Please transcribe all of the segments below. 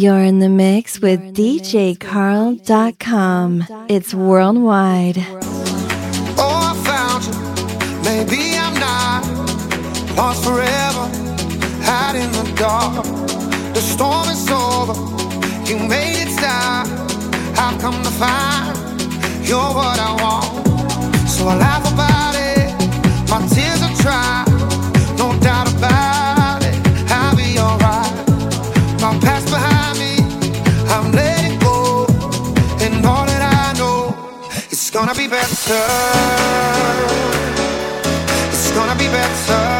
You're in the mix with DJCarl.com. It's worldwide. Oh, I found you. Maybe I'm not lost forever, hide in the dark. The storm is over. You made it stop. I've come to find you're what I want. So I laugh about it. My tears are dry. gonna be better. It's gonna be better.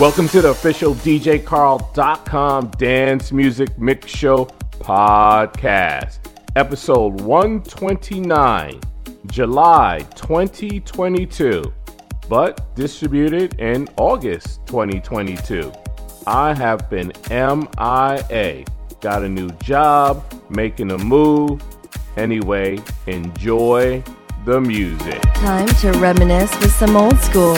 Welcome to the official DJCarl.com Dance Music Mix Show podcast, episode 129, July 2022, but distributed in August 2022. I have been MIA, got a new job, making a move. Anyway, enjoy the music. Time to reminisce with some old school.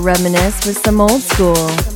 Reminisce with some old school.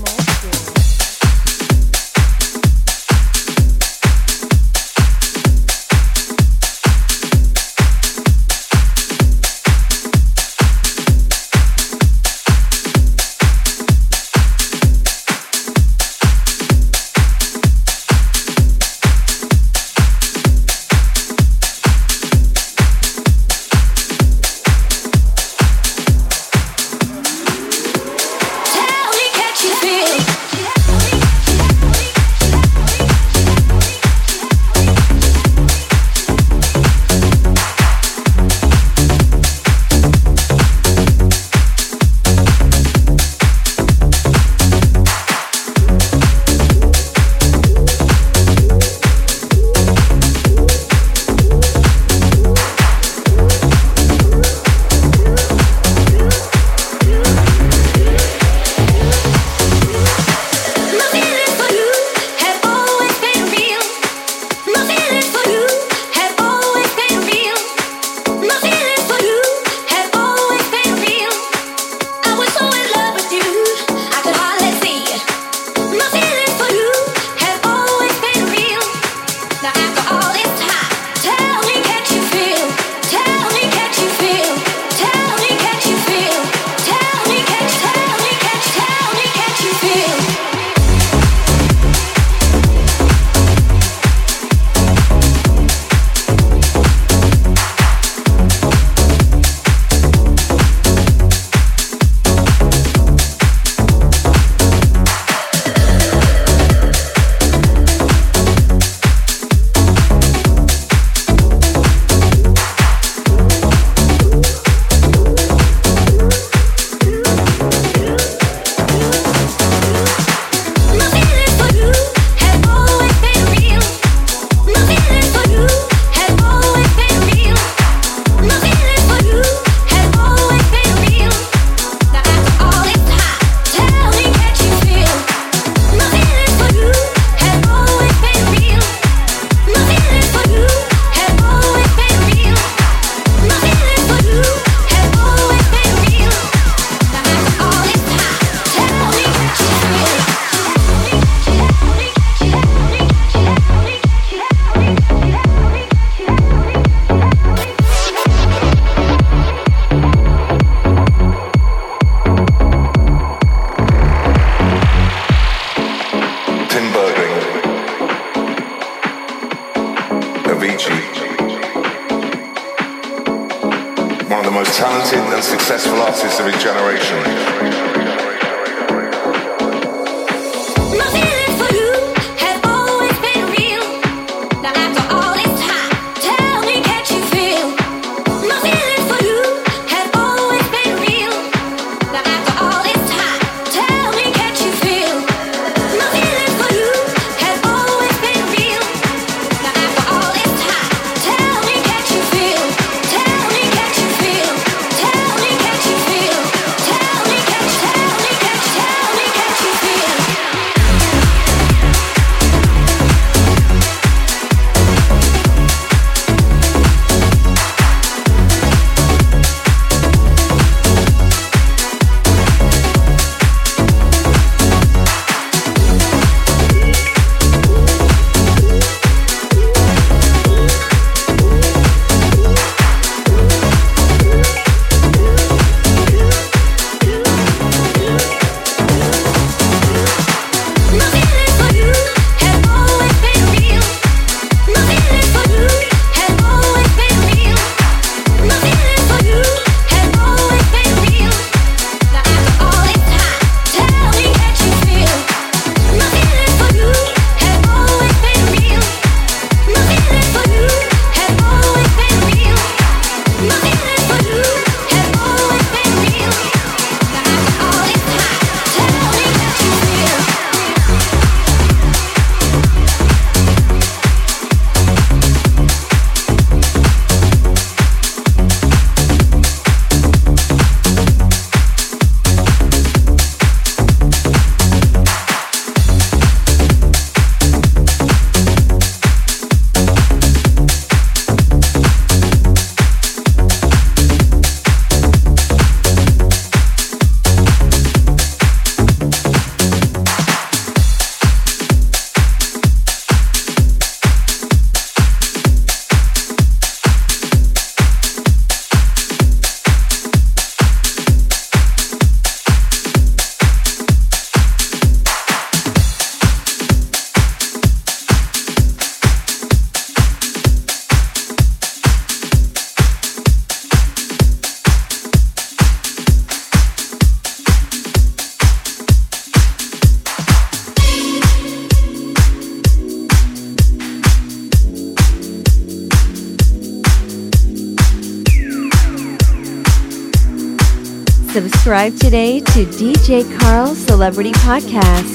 subscribe today to DJ Carl Celebrity Podcast.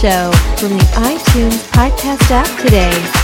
show from the iTunes Podcast app today.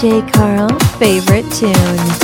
DJ Carl's favorite tunes.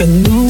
A new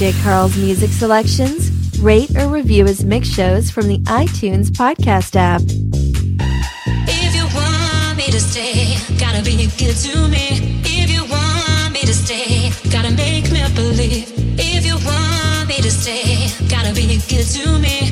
DJ Carl's music selections, rate or review his mix shows from the iTunes podcast app. If you want me to stay, gotta be good to me. If you want me to stay, gotta make me believe. If you want me to stay, gotta be good to me.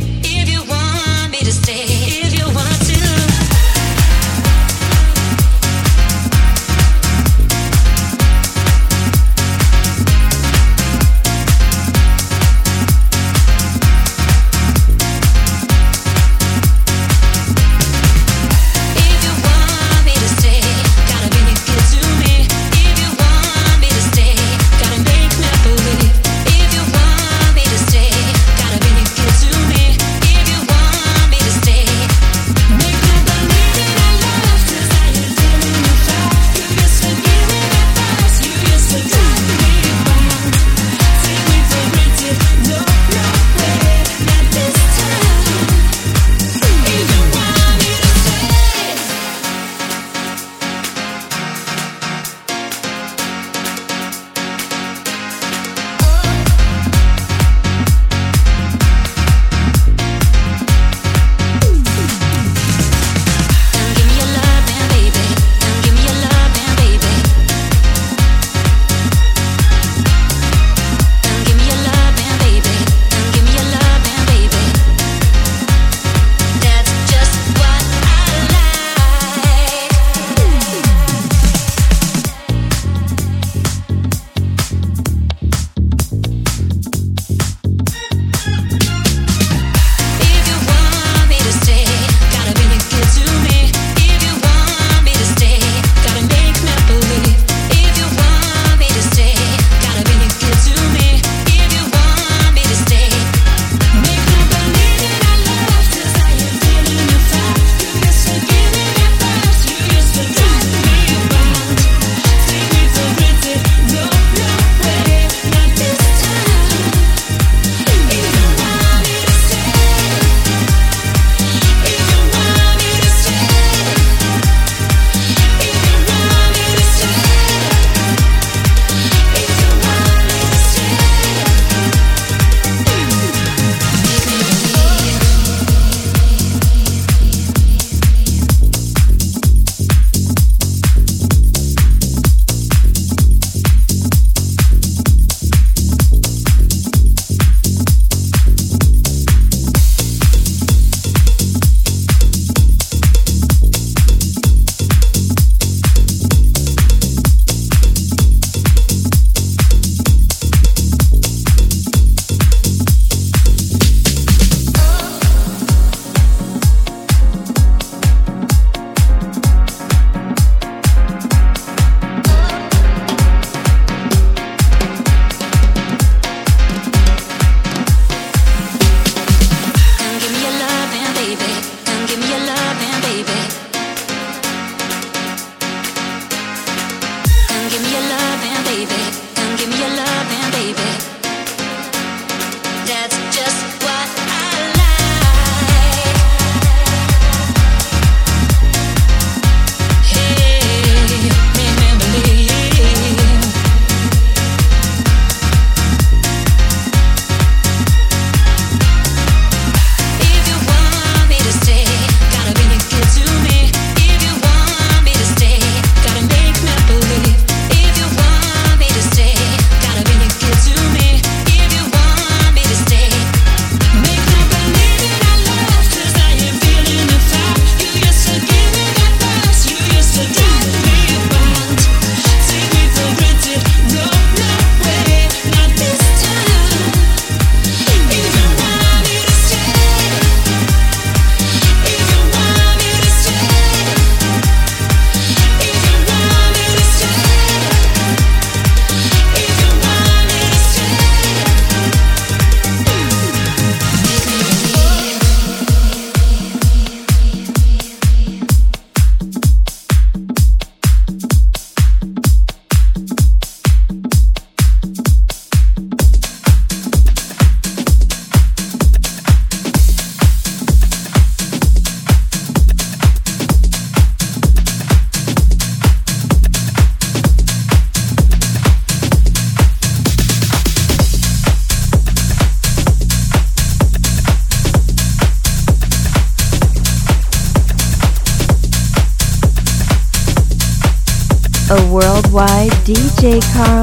DJ Khan.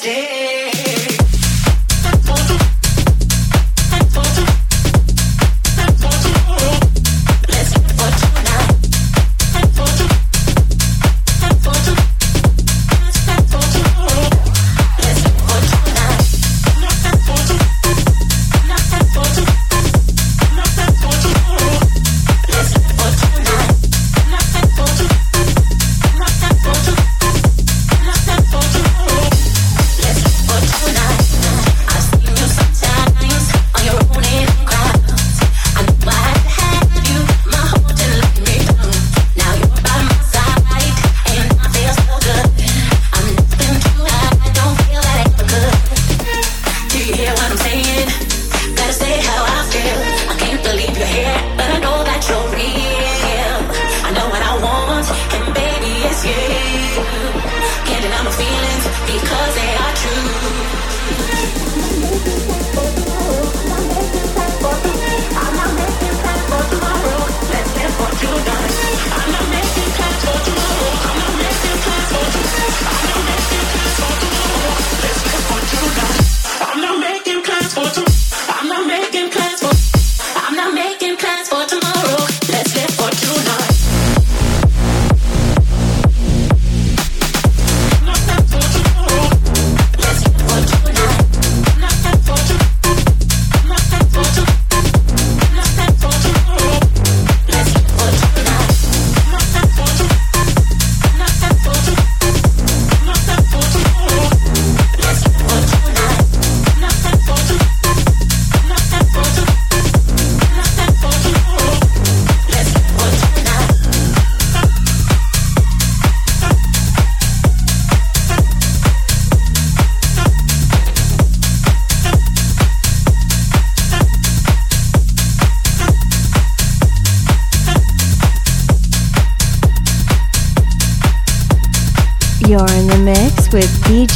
stay.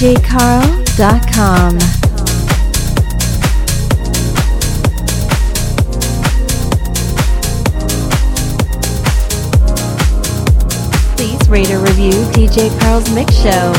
djcarl.com. rate or review DJ Carl's Mix Show.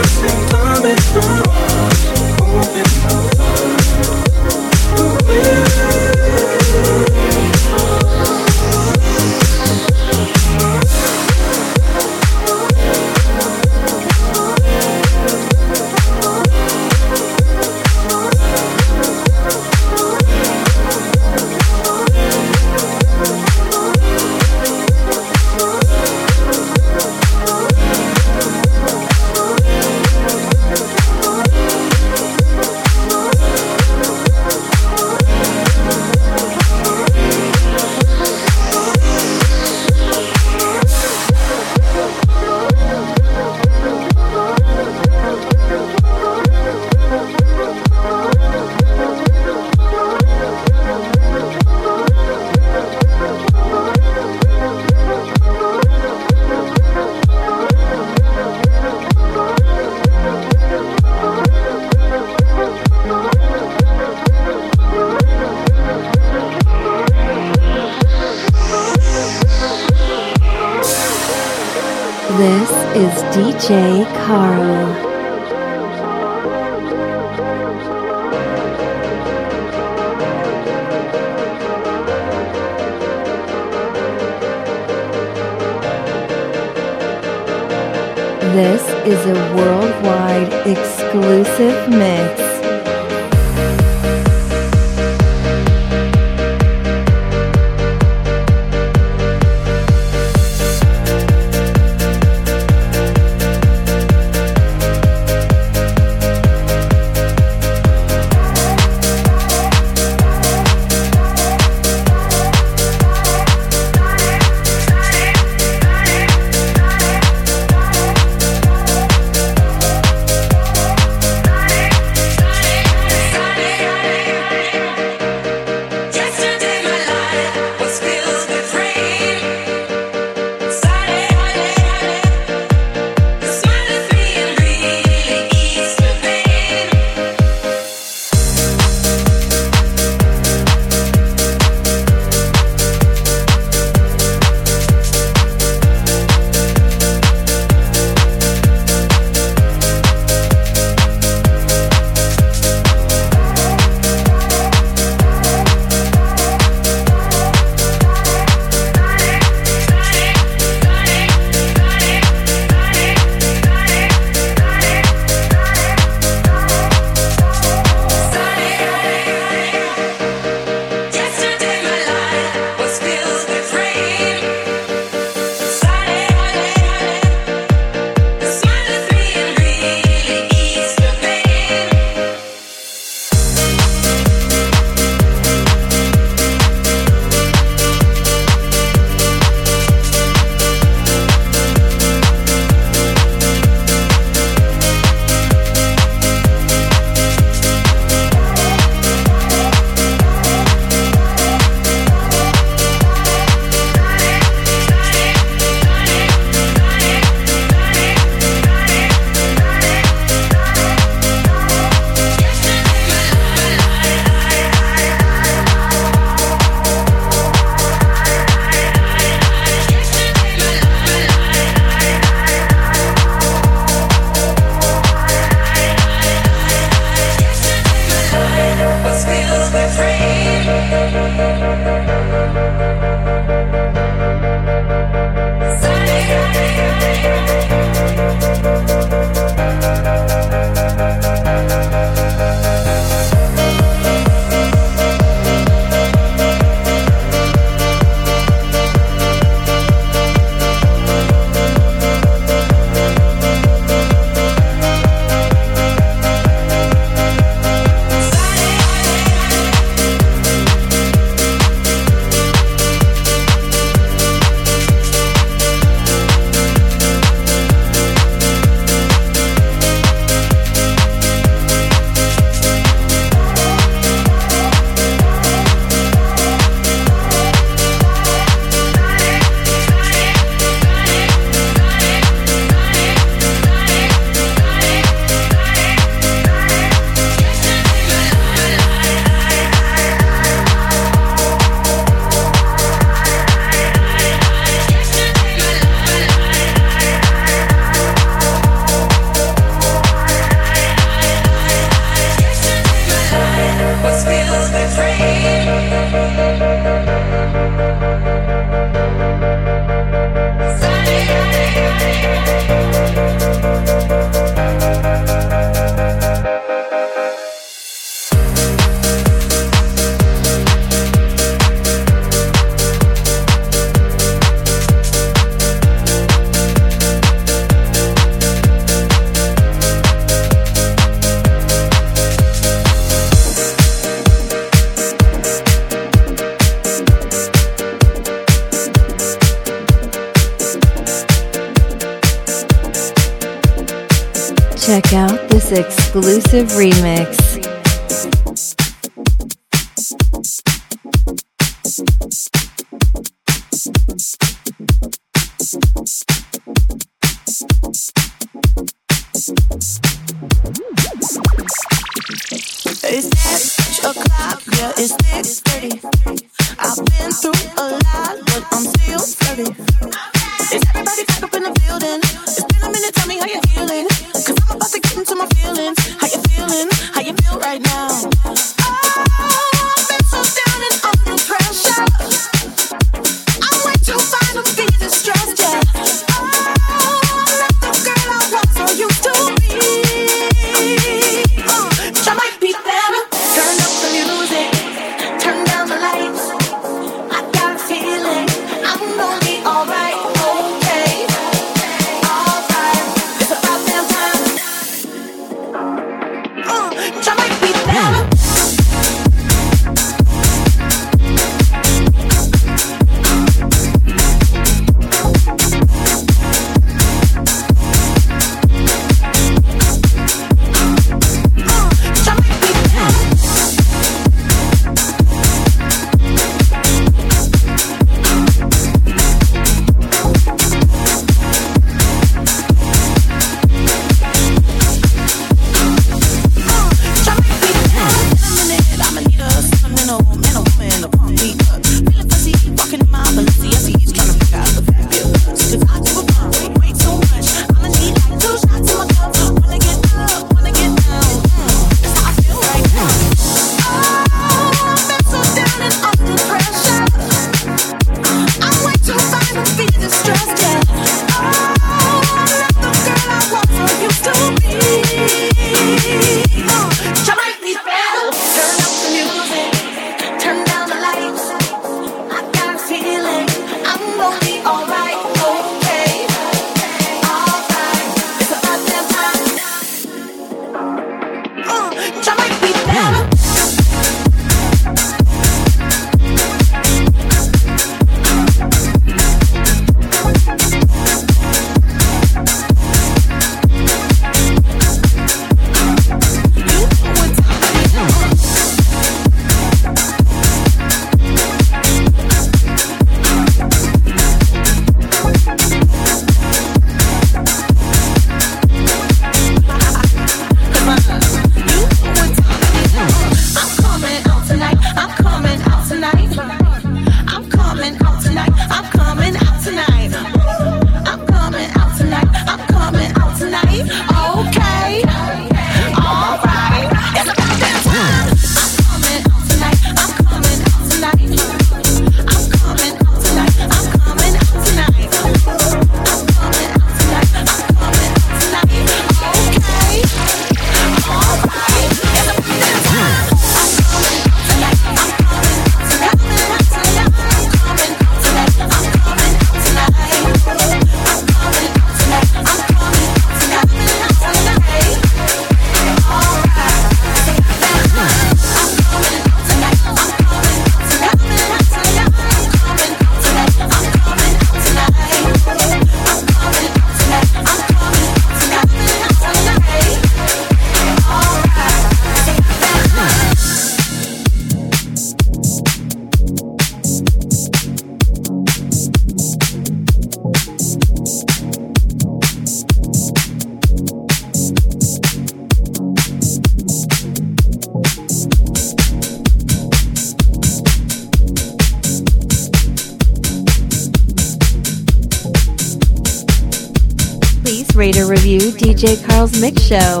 Show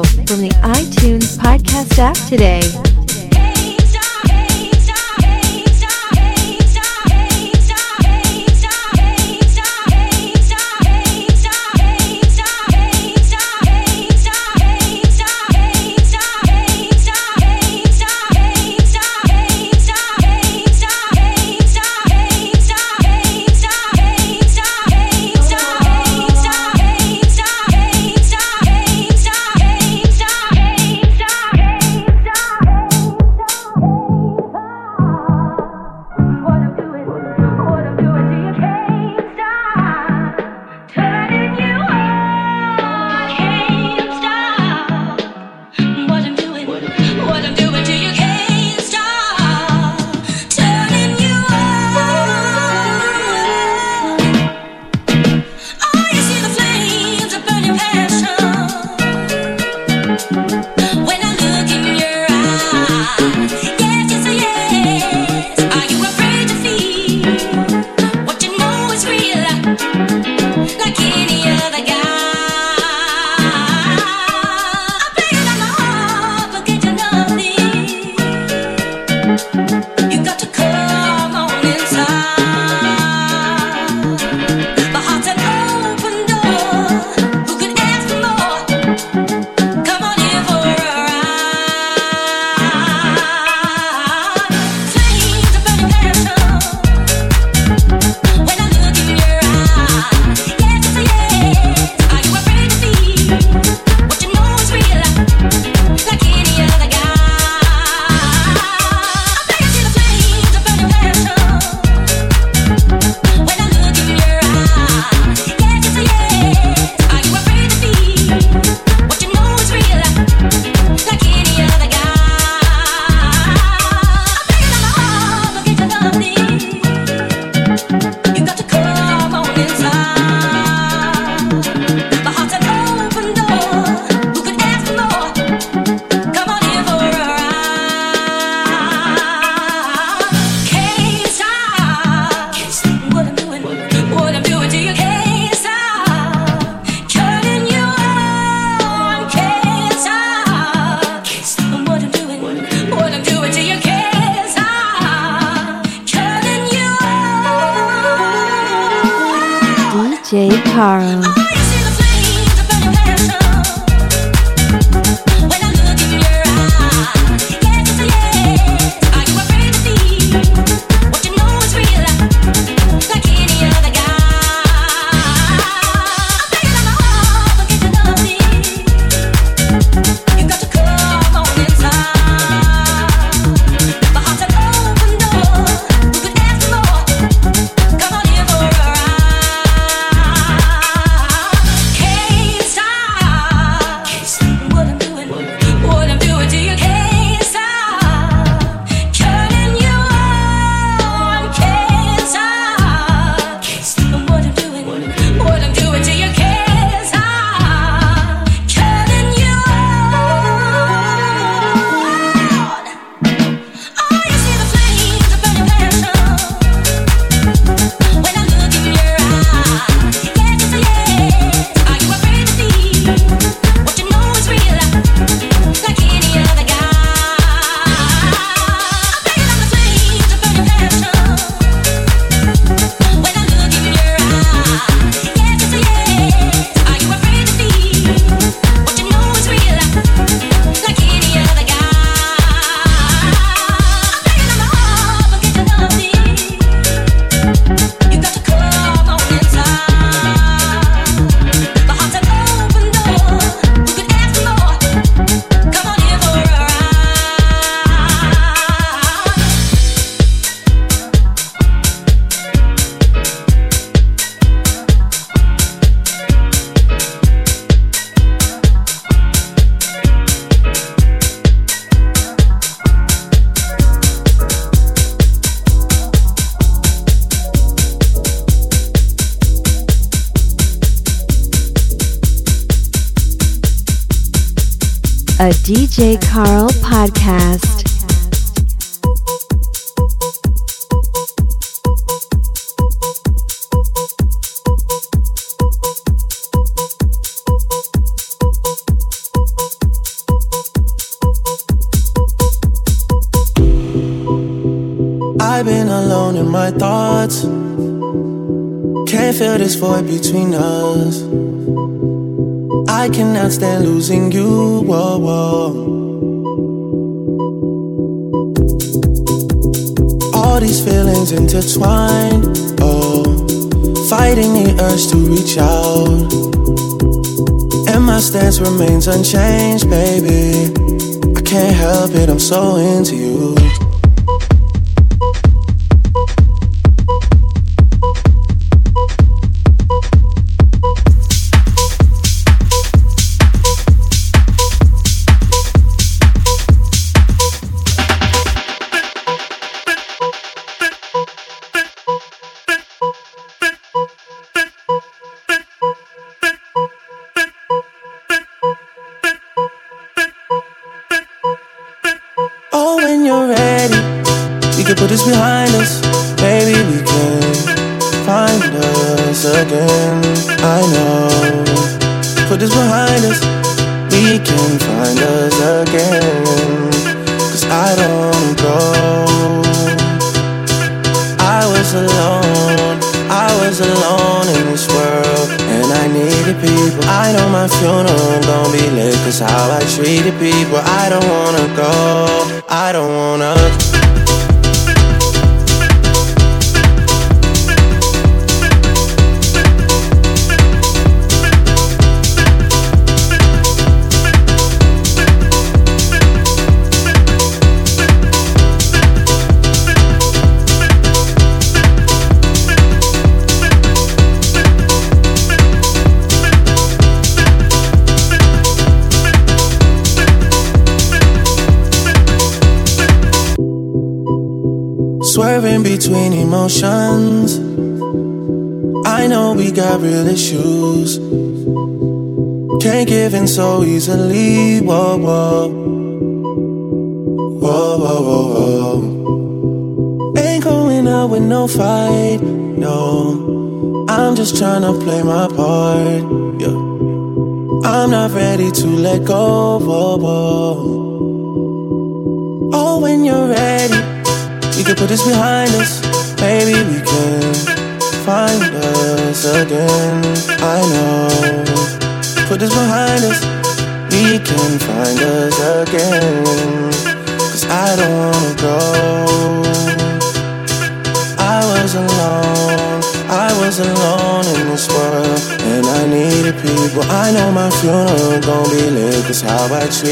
Jay Carl intertwined. Oh, fighting the urge to reach out. And my stance remains unchanged, baby. I can't help it, I'm so into you.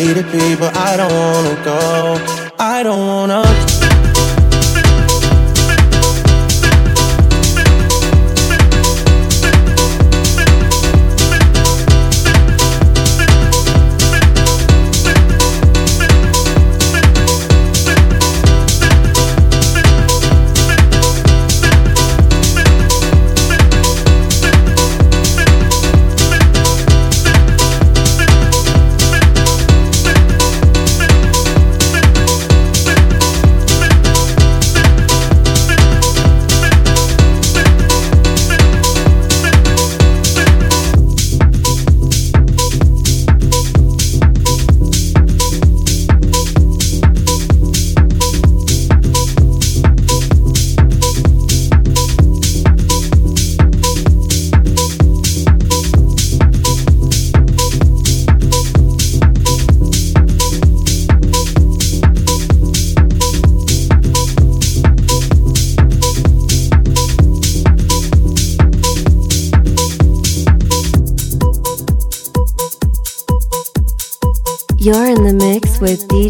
be to be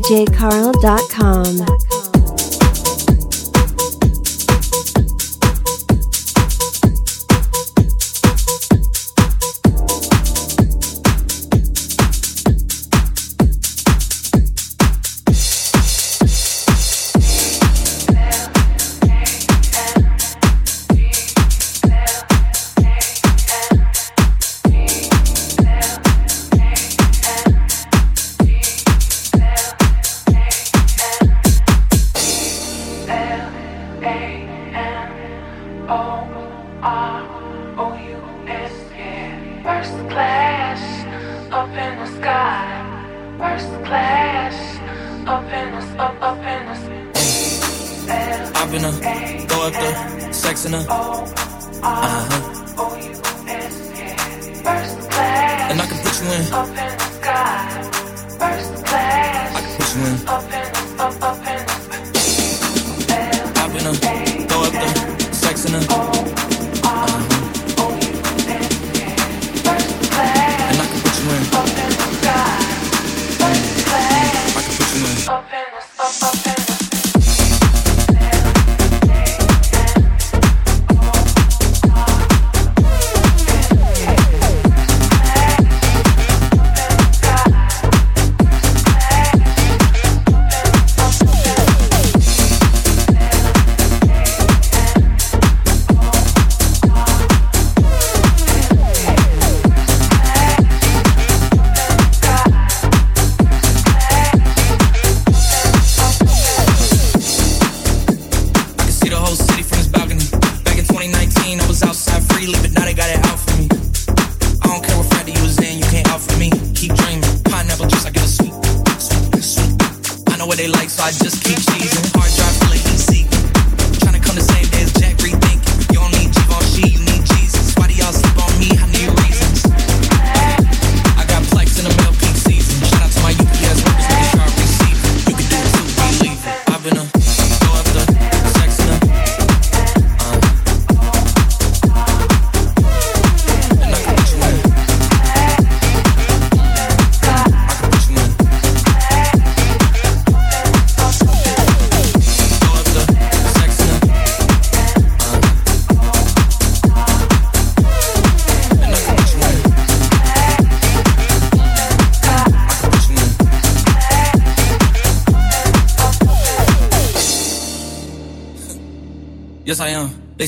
djcarl.com.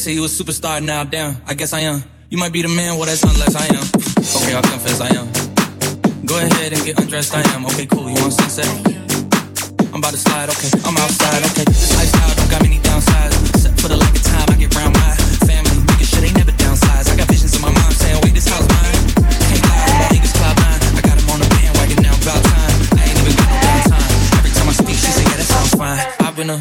say you a superstar, now damn, I guess I am. You might be the man, well that's unless I am. Okay, I'll confess I am. Go ahead and get undressed, I am. Okay, cool, you want sunset? I'm about to slide, okay, I'm outside, okay. This lifestyle don't got many downsides, except for the lack of time I get round my family, making sure they never downsize. I got visions in my mind saying, wait, this house mine. Can't lie, my niggas cloud nine. I got him on the bandwagon now, about time. I ain't even got no time. Every time I speak, she say, yeah, that sounds fine. I've been a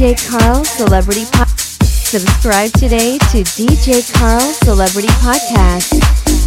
DJ Carl Celebrity Podcast. Subscribe today to DJ Carl Celebrity Podcast.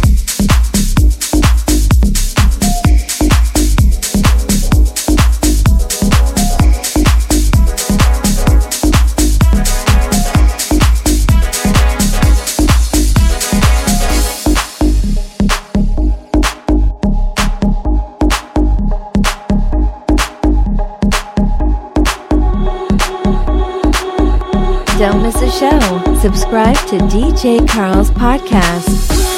show, subscribe to DJ Carl's podcast.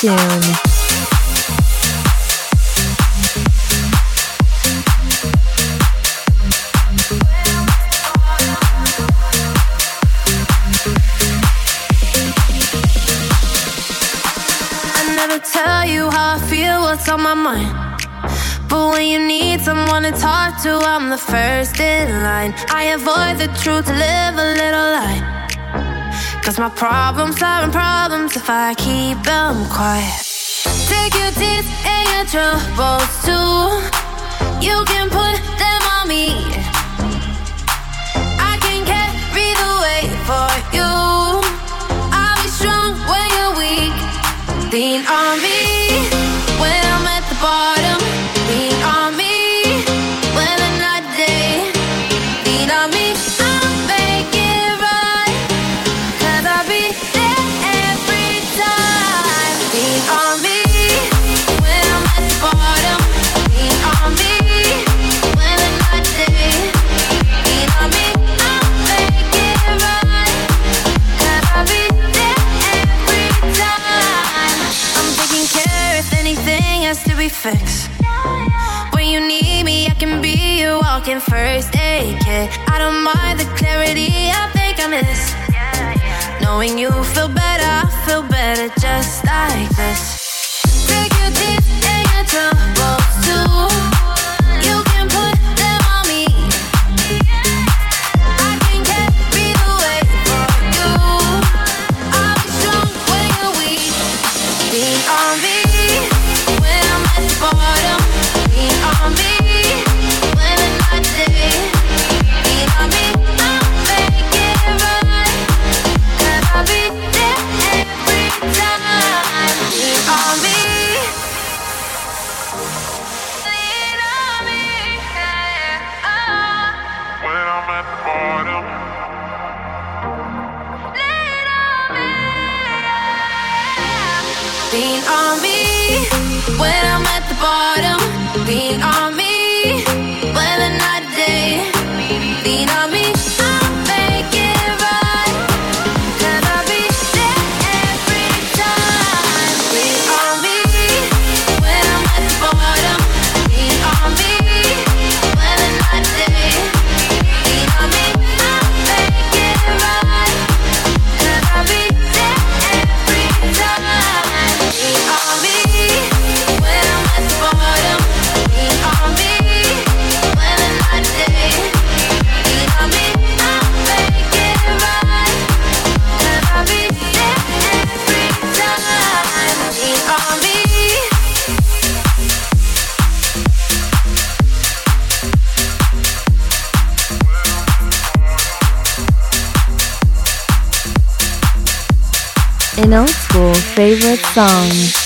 soon. on my mind. But when you need someone to talk to, I'm the first in line. I avoid the truth to live a little lie. Cause my problems are in problems if I keep them quiet. Take your tears and your troubles too. You can put them on me. I can carry the weight for you. I'll be strong when you're weak. Lean on me. Knowing you feel better, I feel better just like this. favorite song.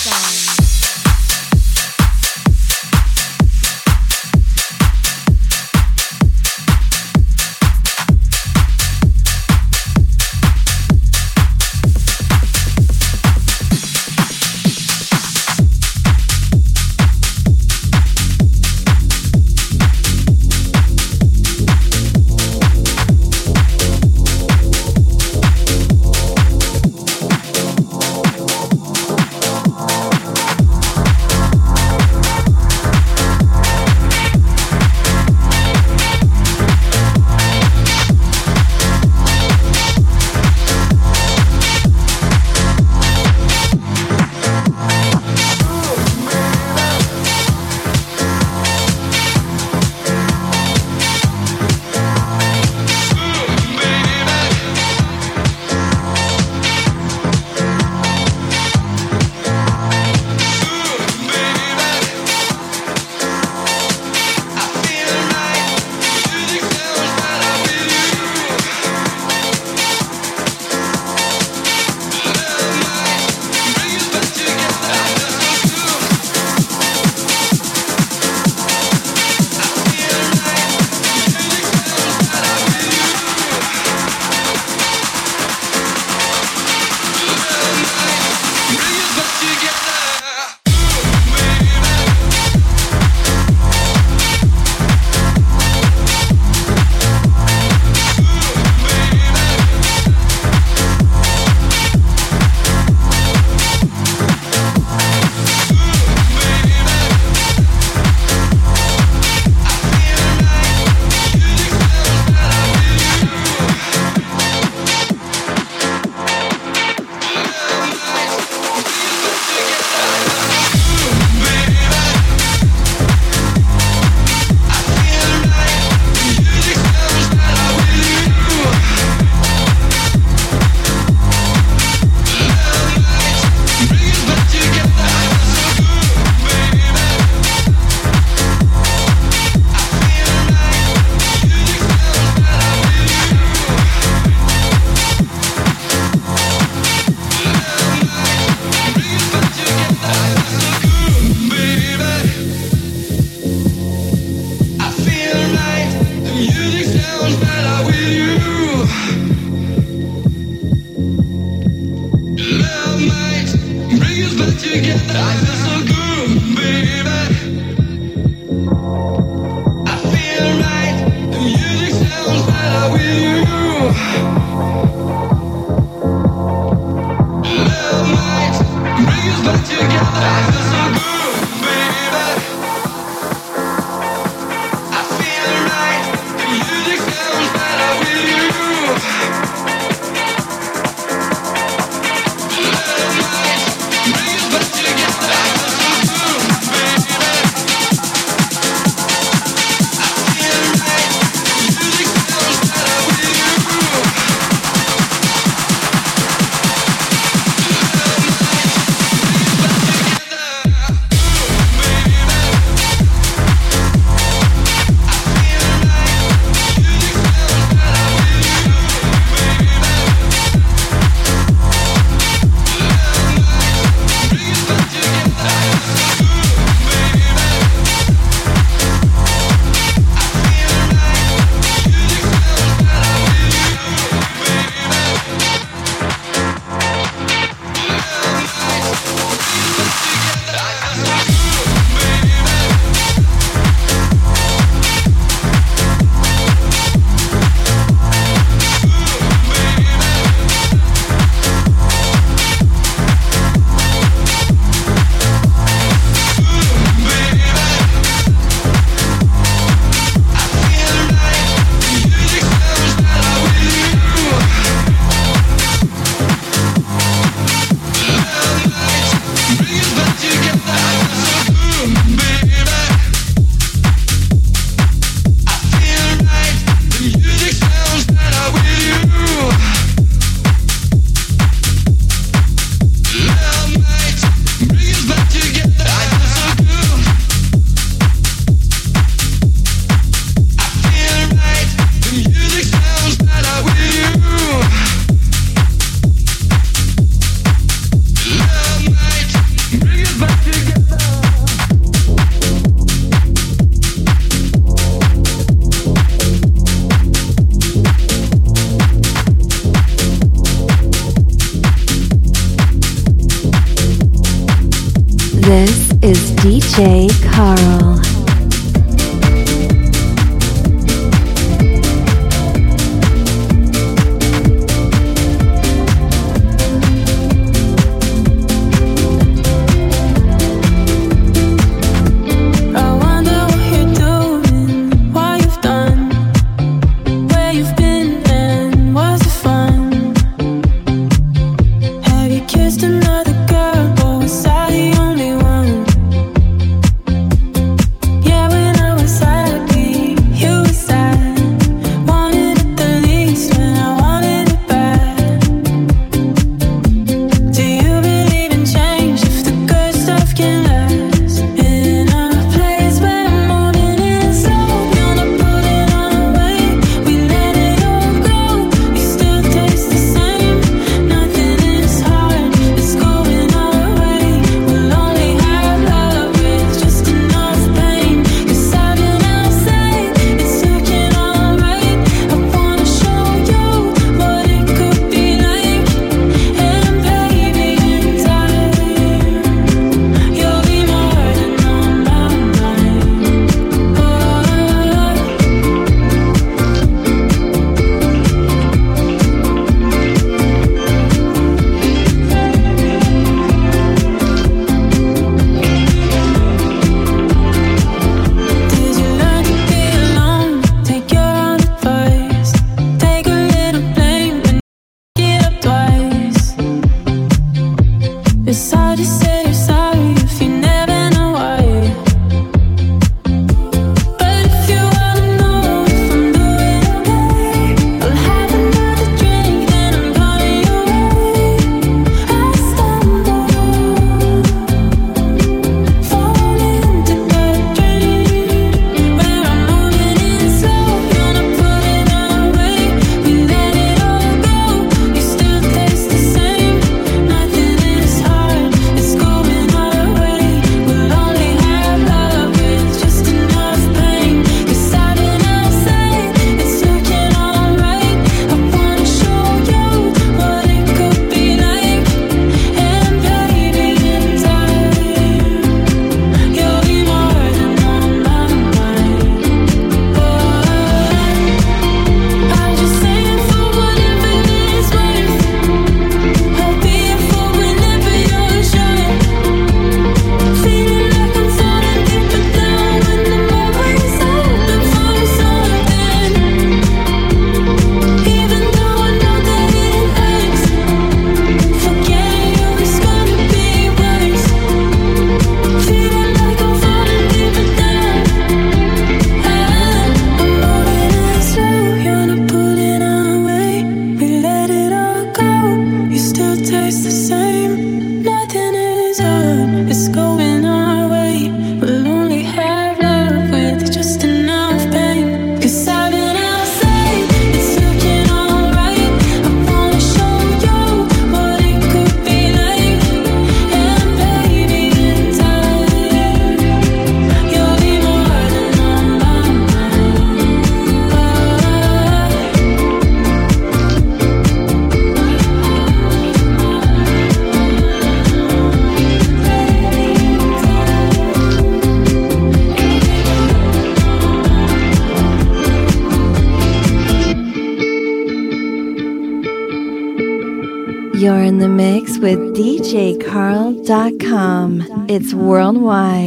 It's worldwide.